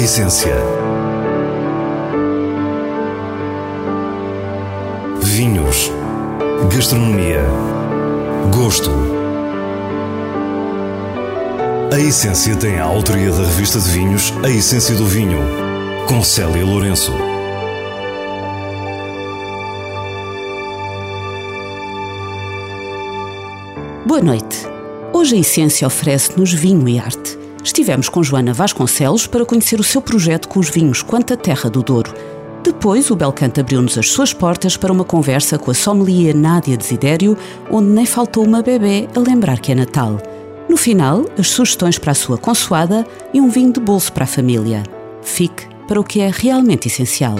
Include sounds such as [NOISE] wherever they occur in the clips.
essência. Vinhos. Gastronomia. Gosto. A Essência tem a autoria da revista de vinhos A Essência do Vinho, com Célia Lourenço. Boa noite. Hoje a Essência oferece-nos vinho e arte. Estivemos com Joana Vasconcelos para conhecer o seu projeto com os vinhos Quanta Terra do Douro. Depois, o Belcanto abriu-nos as suas portas para uma conversa com a sommelier Nádia Desidério, onde nem faltou uma bebê a lembrar que é Natal. No final, as sugestões para a sua consoada e um vinho de bolso para a família. Fique para o que é realmente essencial.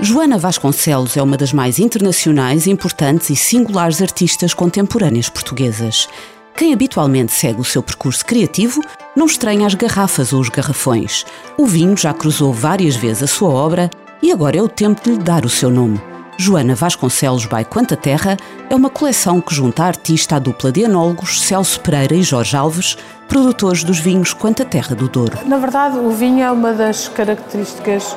Joana Vasconcelos é uma das mais internacionais, importantes e singulares artistas contemporâneas portuguesas. Quem habitualmente segue o seu percurso criativo não estranha as garrafas ou os garrafões. O vinho já cruzou várias vezes a sua obra e agora é o tempo de lhe dar o seu nome. Joana Vasconcelos by Quanta Terra é uma coleção que junta a artista à dupla de enólogos Celso Pereira e Jorge Alves, produtores dos vinhos Quanta Terra do Douro. Na verdade, o vinho é uma das características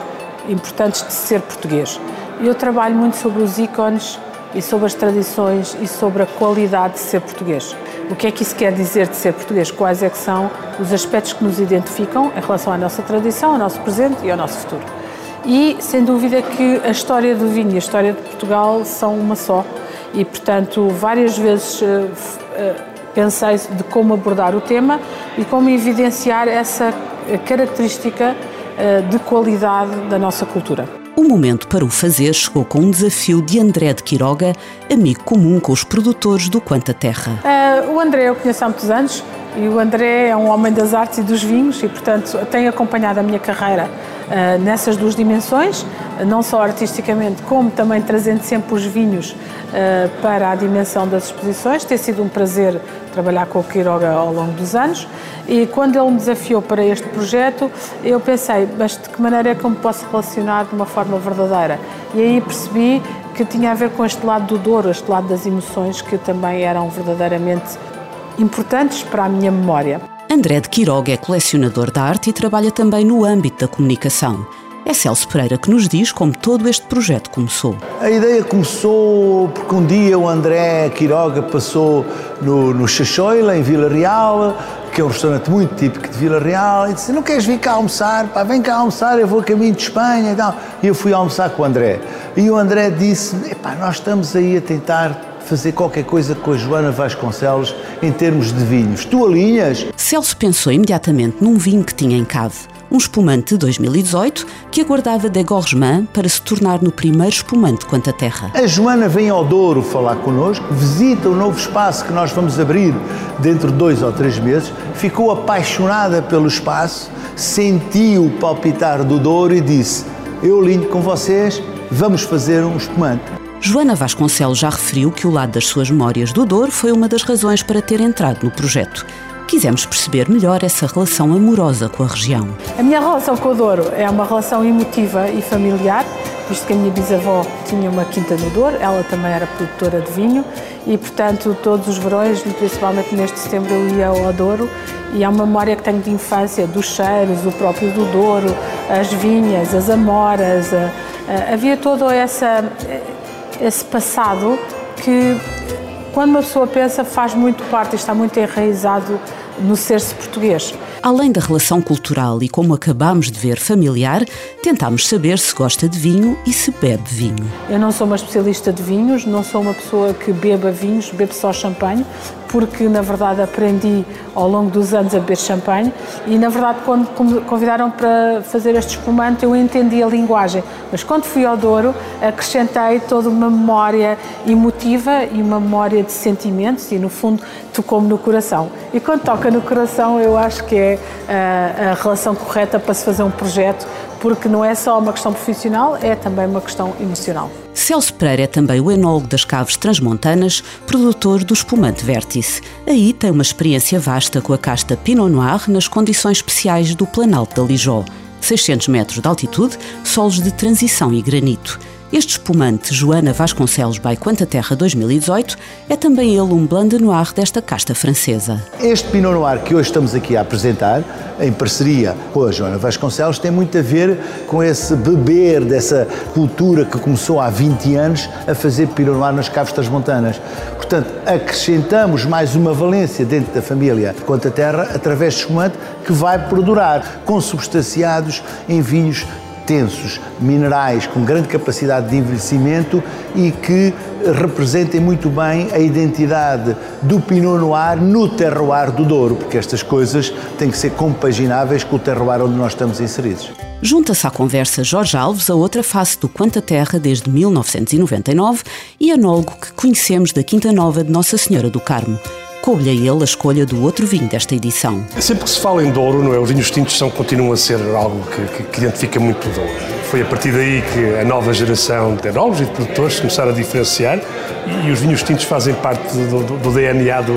importantes de ser português. Eu trabalho muito sobre os ícones e sobre as tradições e sobre a qualidade de ser português. O que é que isso quer dizer de ser português? Quais é que são os aspectos que nos identificam em relação à nossa tradição, ao nosso presente e ao nosso futuro? E, sem dúvida, que a história do vinho e a história de Portugal são uma só. E, portanto, várias vezes uh, uh, pensei de como abordar o tema e como evidenciar essa característica uh, de qualidade da nossa cultura. O momento para o fazer chegou com um desafio de André de Quiroga, amigo comum com os produtores do Quanta Terra. Uh, o André eu conheço há muitos anos e o André é um homem das artes e dos vinhos e, portanto, tem acompanhado a minha carreira nessas duas dimensões, não só artisticamente, como também trazendo sempre os vinhos uh, para a dimensão das exposições. Tem sido um prazer trabalhar com o Quiroga ao longo dos anos e quando ele me desafiou para este projeto, eu pensei, mas de que maneira é que eu me posso relacionar de uma forma verdadeira? E aí percebi que tinha a ver com este lado do Douro, este lado das emoções que também eram verdadeiramente importantes para a minha memória. André de Quiroga é colecionador de arte e trabalha também no âmbito da comunicação. É Celso Pereira que nos diz como todo este projeto começou. A ideia começou porque um dia o André Quiroga passou no, no Chachoila, em Vila Real, que é um restaurante muito típico de Vila Real, e disse: Não queres vir cá almoçar? Pá, vem cá almoçar, eu vou a caminho de Espanha e tal. E eu fui almoçar com o André. E o André disse: Nós estamos aí a tentar fazer qualquer coisa com a Joana Vasconcelos em termos de vinhos. Tu alinhas? Celso pensou imediatamente num vinho que tinha em cave. Um espumante de 2018 que aguardava de Gorgeman para se tornar no primeiro espumante quanto à terra. A Joana vem ao Douro falar connosco, visita o novo espaço que nós vamos abrir dentro de dois ou três meses, ficou apaixonada pelo espaço, sentiu o palpitar do Douro e disse: Eu lindo com vocês, vamos fazer um espumante. Joana Vasconcelos já referiu que o lado das suas memórias do Douro foi uma das razões para ter entrado no projeto. Quisemos perceber melhor essa relação amorosa com a região. A minha relação com o Douro é uma relação emotiva e familiar, visto que a minha bisavó tinha uma quinta no Douro, ela também era produtora de vinho e, portanto, todos os verões, principalmente neste setembro, eu ia ao Douro e é uma memória que tenho de infância dos cheiros, o próprio do Douro, as vinhas, as amoras, havia todo essa, esse passado que, quando uma pessoa pensa, faz muito parte e está muito enraizado no ser-se português. Além da relação cultural e, como acabámos de ver, familiar, tentámos saber se gosta de vinho e se bebe vinho. Eu não sou uma especialista de vinhos, não sou uma pessoa que beba vinhos, bebo só champanhe, porque na verdade aprendi ao longo dos anos a beber champanhe e na verdade quando convidaram para fazer este espumante eu entendi a linguagem, mas quando fui ao Douro acrescentei toda uma memória emotiva e uma memória de sentimentos e no fundo tocou-me no coração. E quando toca no coração eu acho que é a, eh, a relação correta para se fazer um projeto porque não é só uma questão profissional, é também uma questão emocional. Celso Pereira é também o enólogo das Caves Transmontanas, produtor do espumante Vértice. Aí tem uma experiência vasta com a casta Pinot Noir nas condições especiais do Planalto da Lijó. 600 metros de altitude, solos de transição e granito. Este espumante Joana Vasconcelos by Quanta Terra 2018 é também ele um Blanc de Noir desta casta francesa. Este Pinot Noir que hoje estamos aqui a apresentar, em parceria com a Joana Vasconcelos, tem muito a ver com esse beber dessa cultura que começou há 20 anos a fazer Pinot Noir nas Caves das Montanas. Portanto, acrescentamos mais uma valência dentro da família Quanta Terra através de espumante que vai perdurar, consubstanciados em vinhos tensos, minerais com grande capacidade de envelhecimento e que representem muito bem a identidade do Pinot Noir no terroir do Douro, porque estas coisas têm que ser compagináveis com o terroir onde nós estamos inseridos. Junta-se à conversa Jorge Alves, a outra face do Quanta Terra desde 1999 e anólogo que conhecemos da Quinta Nova de Nossa Senhora do Carmo coube-lhe a ele a escolha do outro vinho desta edição. Sempre que se fala em Douro, não é? os vinhos tintos são, continuam a ser algo que, que, que identifica muito o Douro. Foi a partir daí que a nova geração de enólogos e de produtores começaram a diferenciar e os vinhos tintos fazem parte do, do, do DNA do,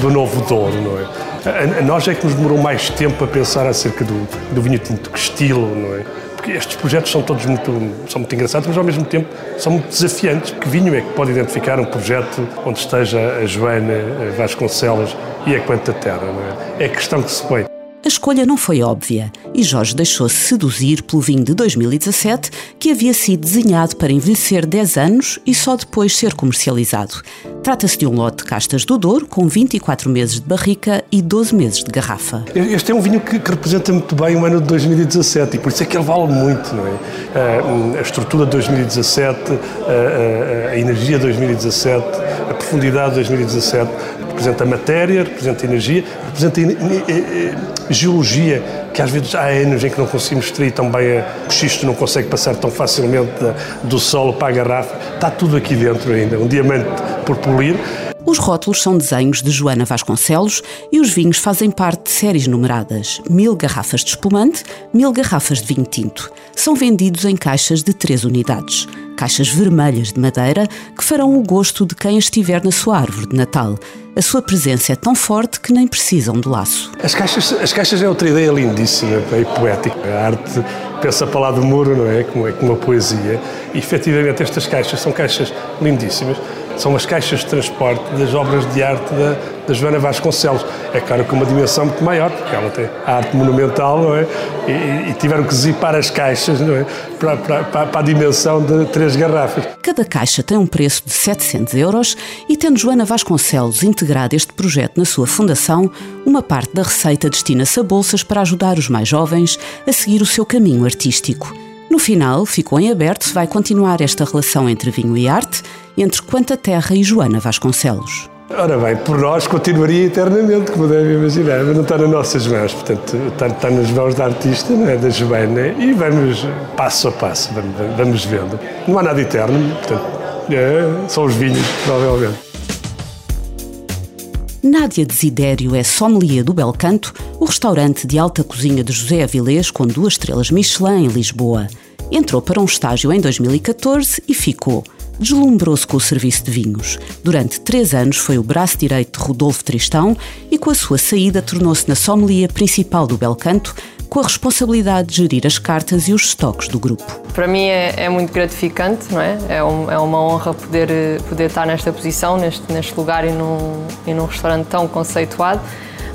do novo Douro. Não é? A, a, nós é que nos demorou mais tempo a pensar acerca do, do vinho tinto, que estilo, não é? Porque estes projetos são todos muito, são muito engraçados, mas ao mesmo tempo são muito desafiantes. Que vinho é que pode identificar um projeto onde esteja a Joana Vasconcelos e a Quanta Terra? É? é a questão que se põe. A escolha não foi óbvia e Jorge deixou-se seduzir pelo vinho de 2017, que havia sido desenhado para envelhecer 10 anos e só depois ser comercializado. Trata-se de um lote de castas do Douro, com 24 meses de barrica e 12 meses de garrafa. Este é um vinho que, que representa muito bem o ano de 2017 e por isso é que ele vale muito, não é? A, a estrutura de 2017, a, a, a energia de 2017, a profundidade de 2017 representa matéria, representa energia, representa geologia, que às vezes há anos em que não conseguimos extrair tão bem, o xisto não consegue passar tão facilmente do solo para a garrafa. Está tudo aqui dentro ainda, um diamante por polir. Os rótulos são desenhos de Joana Vasconcelos e os vinhos fazem parte de séries numeradas. Mil garrafas de espumante, mil garrafas de vinho tinto. São vendidos em caixas de três unidades. Caixas vermelhas de madeira que farão o gosto de quem estiver na sua árvore de Natal. A sua presença é tão forte que nem precisam de laço. As caixas, as caixas é outra ideia lindíssima e poética. A arte pensa para lá do muro, não é? Como, é como a poesia. E efetivamente estas caixas são caixas lindíssimas são as caixas de transporte das obras de arte da, da Joana Vasconcelos. É claro que uma dimensão muito maior, porque ela tem a arte monumental, não é? E, e tiveram que zipar as caixas, não é? Para, para, para, a dimensão de três garrafas. Cada caixa tem um preço de 700 euros e, tendo Joana Vasconcelos integrado este projeto na sua fundação, uma parte da receita destina-se a bolsas para ajudar os mais jovens a seguir o seu caminho artístico. No final, ficou em aberto se vai continuar esta relação entre vinho e arte, entre Quanta Terra e Joana Vasconcelos. Ora bem, por nós continuaria eternamente, como devem imaginar, mas não está nas nossas mãos, portanto, está, está nas mãos da artista, não é? da Joana, e vamos passo a passo, vamos, vamos vendo. Não há nada eterno, portanto, é, são os vinhos, provavelmente. Nádia Desidério é sommelier do Belcanto, o restaurante de alta cozinha de José Avilés com duas estrelas Michelin em Lisboa. Entrou para um estágio em 2014 e ficou. Deslumbrou-se com o serviço de vinhos. Durante três anos foi o braço direito de Rodolfo Tristão e, com a sua saída, tornou-se na sommelier principal do Belcanto, com a responsabilidade de gerir as cartas e os estoques do grupo. Para mim é, é muito gratificante, não é? É, um, é, uma honra poder, poder estar nesta posição, neste, neste lugar e num, e num restaurante tão conceituado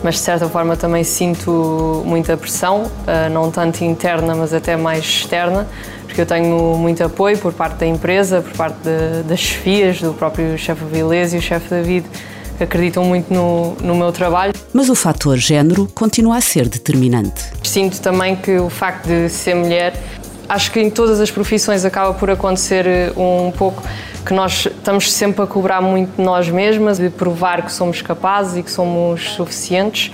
mas de certa forma também sinto muita pressão, eh, não tanto interna, mas até mais externa, porque eu tenho muito apoio por parte da empresa, por parte de, das chefias, do próprio chefe Avilés e o chefe David, que acreditam muito no, no meu trabalho. Mas o fator género continua a ser determinante. Sinto também que o facto de ser mulher, acho que em todas as profissões acaba por acontecer eh, um pouco que nós estamos sempre a cobrar muito de nós mesmas, de provar que somos capazes e que somos suficientes.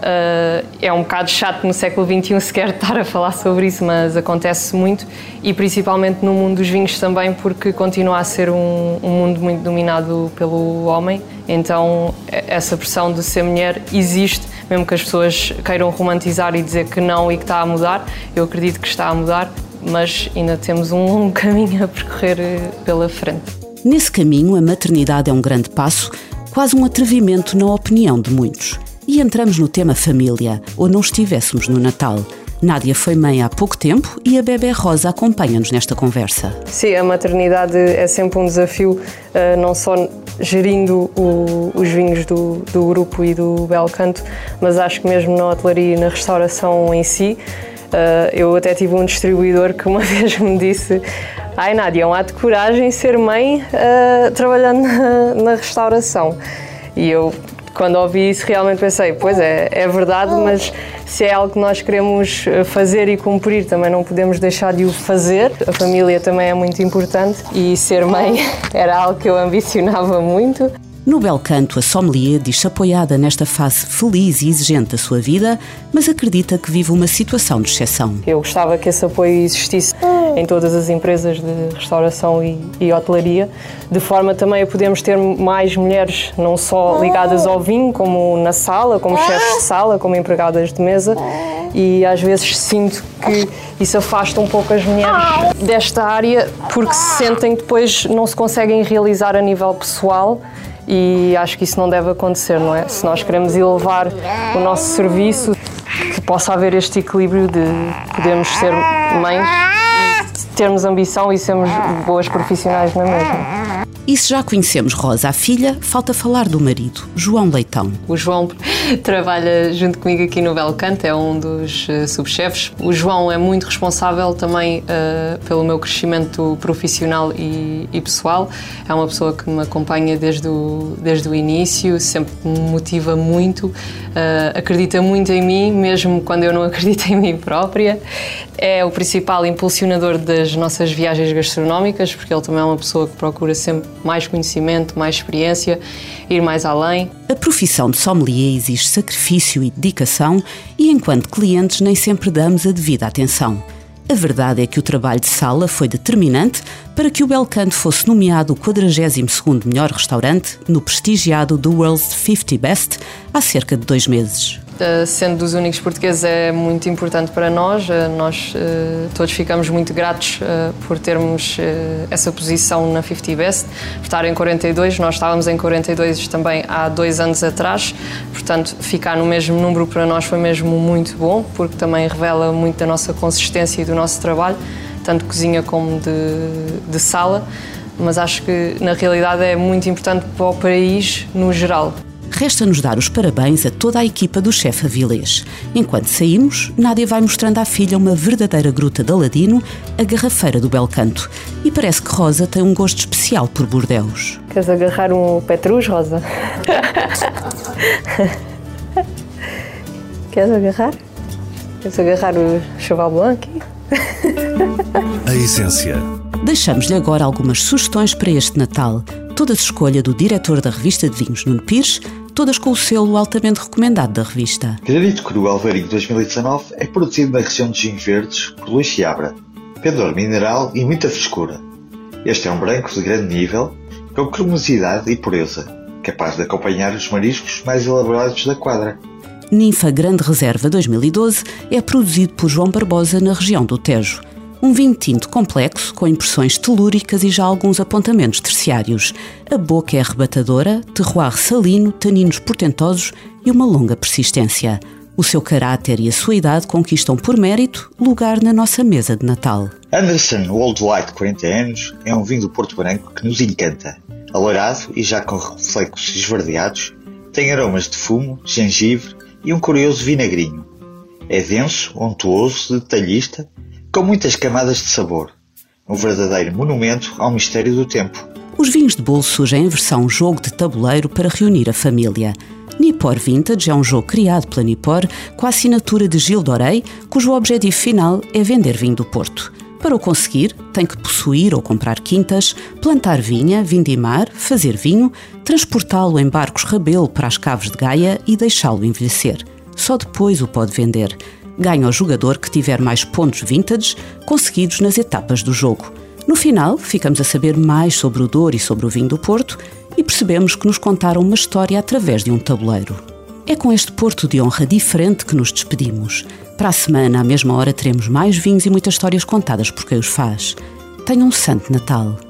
Uh, é um bocado chato no século XXI [LAUGHS] sequer estar a falar sobre isso, mas acontece muito e principalmente no mundo dos vinhos também, porque continua a ser um, um mundo muito dominado pelo homem. Então, essa pressão de ser mulher existe, mesmo que as pessoas queiram romantizar e dizer que não e que está a mudar. Eu acredito que está a mudar, mas ainda temos um longo [LAUGHS] caminho a percorrer eh, pela frente. Nesse caminho, a maternidade é um grande passo, quase um atrevimento na opinião de muitos. E entramos no tema família, ou não estivéssemos no Natal. Nádia foi mãe há pouco tempo e a bebê Rosa acompanha-nos nesta conversa. Sim, a maternidade é sempre um desafio, eh, não só gerindo o, os vinhos do, do, grupo e do Belcanto, mas acho que mesmo na hotelaria e na restauração em si. Eh, eu até tive um distribuidor que uma [LAUGHS] vez me disse Ai Nádia, é um ato de coragem ser mãe uh, trabalhando na, na restauração. E eu quando ouvi isso realmente pensei, pois é, é verdade, mas se é algo que nós queremos fazer e cumprir, também não podemos deixar de o fazer. A família também é muito importante e ser mãe [LAUGHS] era algo que eu ambicionava muito. No bel canto, a sommelier diz-se apoiada nesta fase feliz e exigente da sua vida, mas acredita que vive uma situação de exceção. Eu gostava que esse apoio existisse em todas as empresas de restauração e, e hotelaria, de forma também a podermos ter mais mulheres, não só ligadas ao vinho, como na sala, como chefes de sala, como empregadas de mesa, e às vezes sinto que isso afasta um pouco as mulheres desta área porque se sentem que depois não se conseguem realizar a nível pessoal e acho que isso não deve acontecer, não é? Se nós queremos elevar o nosso serviço, que possa haver este equilíbrio de podermos ser mães termos ambição e sermos boas profissionais na mesma. E se já conhecemos Rosa, a filha, falta falar do marido, João Leitão. O João [LAUGHS] trabalha junto comigo aqui no Belcanto, é um dos uh, subchefes. O João é muito responsável também uh, pelo meu crescimento profissional e, e, pessoal. É uma pessoa que me acompanha desde o, desde o início, sempre me motiva muito, uh, acredita muito em mim, mesmo quando eu não [LAUGHS] acredito em mim própria. É o principal impulsionador das nossas viagens gastronómicas, porque ele também é uma pessoa que procura sempre mais conhecimento, mais experiência, ir mais além. A profissão de sommelier exige sacrifício e dedicação e, enquanto clientes, nem sempre damos a devida atenção. A verdade é que o trabalho de sala foi determinante para que o Belcanto fosse nomeado o 42º melhor restaurante no prestigiado The World's 50 Best há cerca de dois meses. Eh, sendo dos únicos portugueses, é muito importante para nós. Eh, nós eh, todos ficamos muito gratos por termos essa posição na 50 Best, por estar em 42. Nós estávamos em 42 também há dois anos atrás, portanto, ficar no mesmo número para nós foi mesmo muito bom, porque também revela muito da nossa consistência e do nosso trabalho, tanto cozinha como de, de sala. Mas acho que na realidade é muito importante para o país no geral. Resta-nos dar os parabéns a toda a equipa do chefe Avilés. Enquanto saímos, Nádia vai mostrando à filha uma verdadeira gruta de Aladino, a garrafeira do Belcanto. E parece que Rosa tem um gosto especial por Bordeus. Queres agarrar um Petrus, Rosa? [LAUGHS] Queres agarrar? Queres agarrar o Cheval Blanc? A essência. Deixamos-lhe agora algumas sugestões para este Natal. Toda a escolha do diretor da revista de vinhos, Nuno Pires, todas com o selo altamente recomendado da revista. Crédito Cru Alvarinho 2019 é produzido na região de Vinhos Verdes por Luís Chiabra. Pendor mineral e muita frescura. Este é um branco de grande nível, com cremosidade e pureza, capaz de acompanhar os mariscos mais elaborados da quadra. Ninfa Grande Reserva 2012 é produzido por João Barbosa na região do Tejo. Um vinho tinto complexo, com impressões telúricas e já alguns apontamentos terciários. A boca é arrebatadora, terroir salino, taninos portentosos e uma longa persistência. O seu caráter e a sua idade conquistam por mérito lugar na nossa mesa de Natal. Anderson Old White 40 anos é um vinho do Porto Branco que nos encanta. Alourado e já com reflexos esverdeados, tem aromas de fumo, gengibre e um curioso vinagrinho. É denso, untuoso, detalhista com muitas camadas de sabor. Um verdadeiro monumento ao mistério do tempo. Os vinhos de bolo surgem em versão jogo de tabuleiro para reunir a família. Nipor Vintage é um jogo criado pela Nipor com a assinatura de Gil Dorei, cujo objetivo final é vender vinho do Porto. Para o conseguir, tem que possuir ou comprar quintas, plantar vinha, vindimar, fazer vinho, transportá-lo em barcos rabelo para as caves de Gaia e deixá-lo envelhecer. Só depois o pode vender ganha o jogador que tiver mais pontos vintage conseguidos nas etapas do jogo. No final, ficamos a saber mais sobre o Douro e sobre o vinho do Porto e percebemos que nos contaram uma história através de um tabuleiro. É com este Porto de honra diferente que nos despedimos. Para a semana, à mesma hora, teremos mais vinhos e muitas histórias contadas por quem os faz. Tenham um Santo Natal.